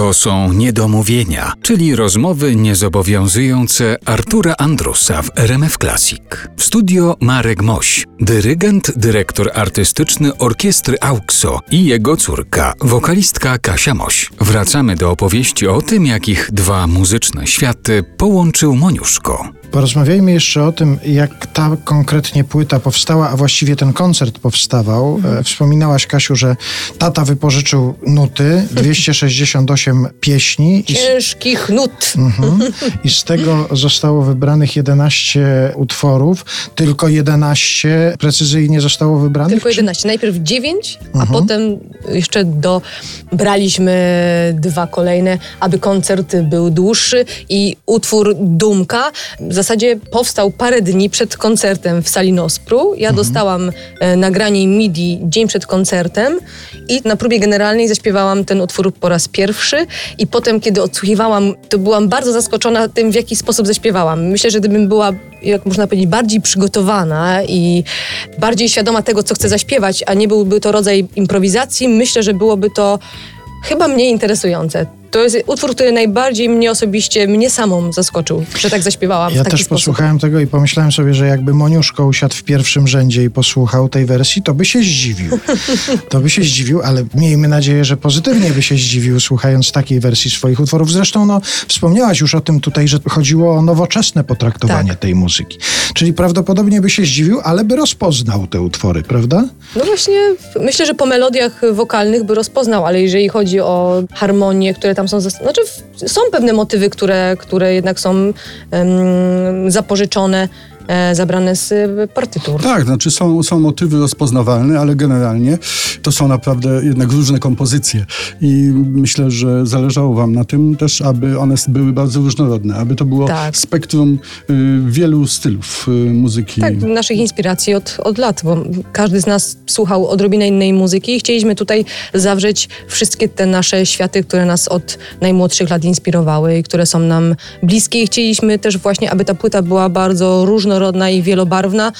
To są niedomówienia, czyli rozmowy niezobowiązujące Artura Andrusa w RMF Classic. W studio Marek Moś, dyrygent, dyrektor artystyczny orkiestry AUXO i jego córka, wokalistka Kasia Moś. Wracamy do opowieści o tym, jakich dwa muzyczne światy połączył Moniuszko. Porozmawiajmy jeszcze o tym, jak ta konkretnie płyta powstała, a właściwie ten koncert powstawał. E, Wspominałaś, Kasiu, że tata wypożyczył nuty, 268 pieśni. Ciężkich nut. mhm, I z tego zostało wybranych 11 utworów. Tylko 11 precyzyjnie zostało wybranych? Tylko czy- 11. Najpierw 9, a Mhm. potem jeszcze dobraliśmy dwa kolejne, aby koncert był dłuższy i utwór Dumka zasadzie powstał parę dni przed koncertem w sali Nospru. Ja dostałam e, nagranie MIDI dzień przed koncertem i na próbie generalnej zaśpiewałam ten utwór po raz pierwszy i potem, kiedy odsłuchiwałam, to byłam bardzo zaskoczona tym, w jaki sposób zaśpiewałam. Myślę, że gdybym była, jak można powiedzieć, bardziej przygotowana i bardziej świadoma tego, co chcę zaśpiewać, a nie byłby to rodzaj improwizacji, myślę, że byłoby to chyba mniej interesujące. To jest utwór, który najbardziej mnie osobiście, mnie samą zaskoczył, że tak zaśpiewałam Ja też sposób. posłuchałem tego i pomyślałem sobie, że jakby Moniuszko usiadł w pierwszym rzędzie i posłuchał tej wersji, to by się zdziwił. To by się zdziwił, ale miejmy nadzieję, że pozytywnie by się zdziwił, słuchając takiej wersji swoich utworów. Zresztą, no, wspomniałaś już o tym tutaj, że chodziło o nowoczesne potraktowanie Tak. tej muzyki. Czyli prawdopodobnie by się zdziwił, ale by rozpoznał te utwory, prawda? No właśnie, myślę, że po melodiach wokalnych by rozpoznał, ale jeżeli chodzi o harmonie, które tam są, zas- znaczy są pewne motywy, które, które jednak są em, zapożyczone, zabrane z e, partytur. Tak, znaczy są, są motywy rozpoznawalne, ale generalnie to są naprawdę jednak różne kompozycje. I myślę, że zależało wam na tym też, aby one były bardzo różnorodne, aby to było Tak. spektrum y, wielu stylów y, muzyki. Tak, naszych inspiracji od, od lat, bo każdy z nas słuchał odrobinę innej muzyki i chcieliśmy tutaj zawrzeć wszystkie te nasze światy, które nas od najmłodszych lat inspirowały i które są nam bliskie i chcieliśmy też właśnie, aby ta płyta była bardzo różnorodna i wielobarwna,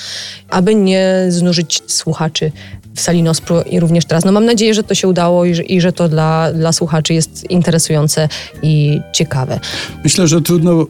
aby nie znużyć słuchaczy w sali Nospru i również teraz. No mam nadzieję, że to się udało i że, i że to dla, dla słuchaczy jest interesujące i ciekawe. Myślę, że trudno y,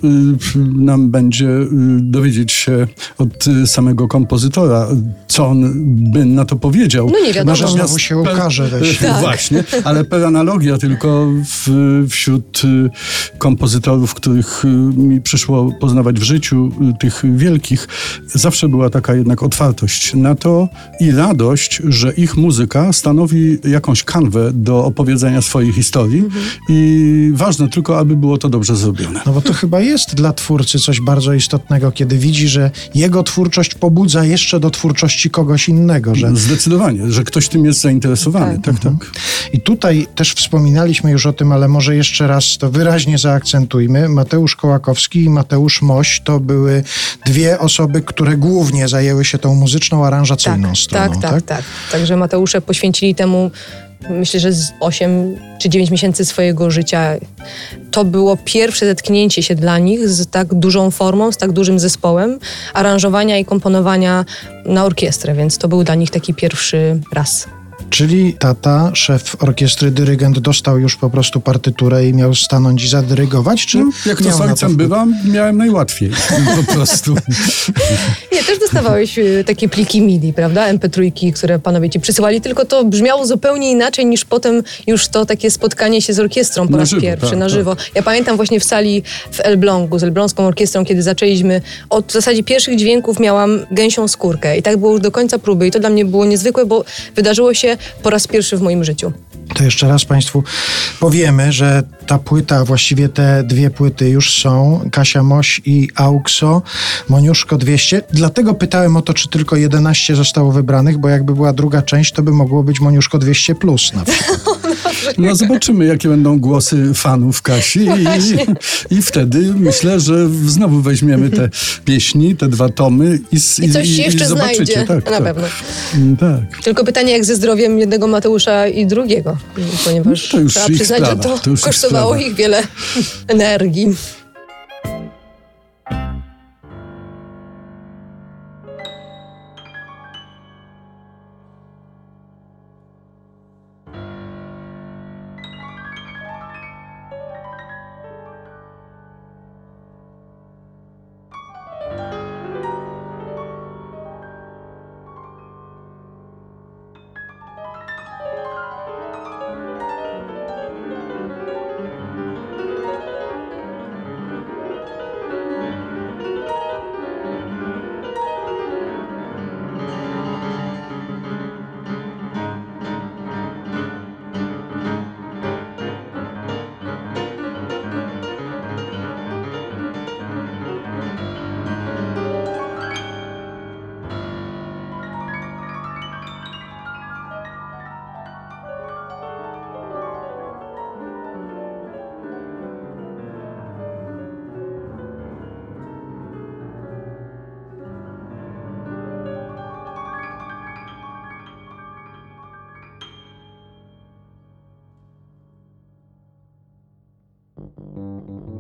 nam będzie y, dowiedzieć się od y, samego kompozytora, co on by na to powiedział. No nie wiadomo. Może znowu się ukaże we świecie. Tak. Właśnie, ale per analogia tylko w, wśród y, kompozytorów, których y, mi przyszło poznawać w życiu, y, tych wielkich, zawsze była taka jednak otwartość na to i radość, że ich muzyka stanowi jakąś kanwę do opowiedzenia swojej historii i ważne tylko, aby było to dobrze zrobione. No bo to chyba jest dla twórcy coś bardzo istotnego, kiedy widzi, że jego twórczość pobudza jeszcze do twórczości kogoś innego, że Zdecydowanie, że ktoś tym jest zainteresowany. Tak, tak. I tutaj też wspominaliśmy już o tym, ale może jeszcze raz to wyraźnie zaakcentujmy. Mateusz Kołakowski i Mateusz Moś to były dwie osoby, które głównie zajęły się tą muzyczną, aranżacyjną tak, stroną. Tak, tak, tak. Także Mateusze poświęcili temu myślę, że z 8 czy 9 miesięcy swojego życia. To było pierwsze zetknięcie się dla nich z tak dużą formą, z tak dużym zespołem aranżowania i komponowania na orkiestrę, więc to był dla nich taki pierwszy raz. Czyli tata, szef orkiestry, dyrygent dostał już po prostu partyturę i miał stanąć i zadyrygować? Czy No, jak to z na ojcem wpływ? bywa, miałem najłatwiej po prostu. Nie, też dostawałeś y, takie pliki MIDI, prawda? MP3, które panowie ci przysyłali, tylko to brzmiało zupełnie inaczej niż potem już to takie spotkanie się z orkiestrą po Na raz żywo, pierwszy, tak, na tak. żywo. Ja pamiętam właśnie w sali w Elblągu z Elbląską Orkiestrą, kiedy zaczęliśmy, od w zasadzie pierwszych dźwięków miałam gęsią skórkę i tak było już do końca próby i to dla mnie było niezwykłe, bo wydarzyło się po raz pierwszy w moim życiu. To jeszcze raz Państwu powiemy, że ta płyta, właściwie te dwie płyty już są. Kasia Moś i Auxo, Moniuszko 200. Dlatego pytałem o to, czy tylko 11 zostało wybranych, bo jakby była druga część, to by mogło być Moniuszko 200 plus na przykład. No zobaczymy, jakie będą głosy fanów Kasi i, i wtedy myślę, że znowu weźmiemy te pieśni, te dwa tomy i, s- I coś się jeszcze znajdzie. Tak, Na tak. pewno. Mm, Tak. Tylko pytanie, jak ze zdrowiem jednego Mateusza i drugiego, ponieważ No to już trzeba ich przyznać, sprawa, że to, to ich kosztowało sprawa. ich wiele energii. Mm-hmm.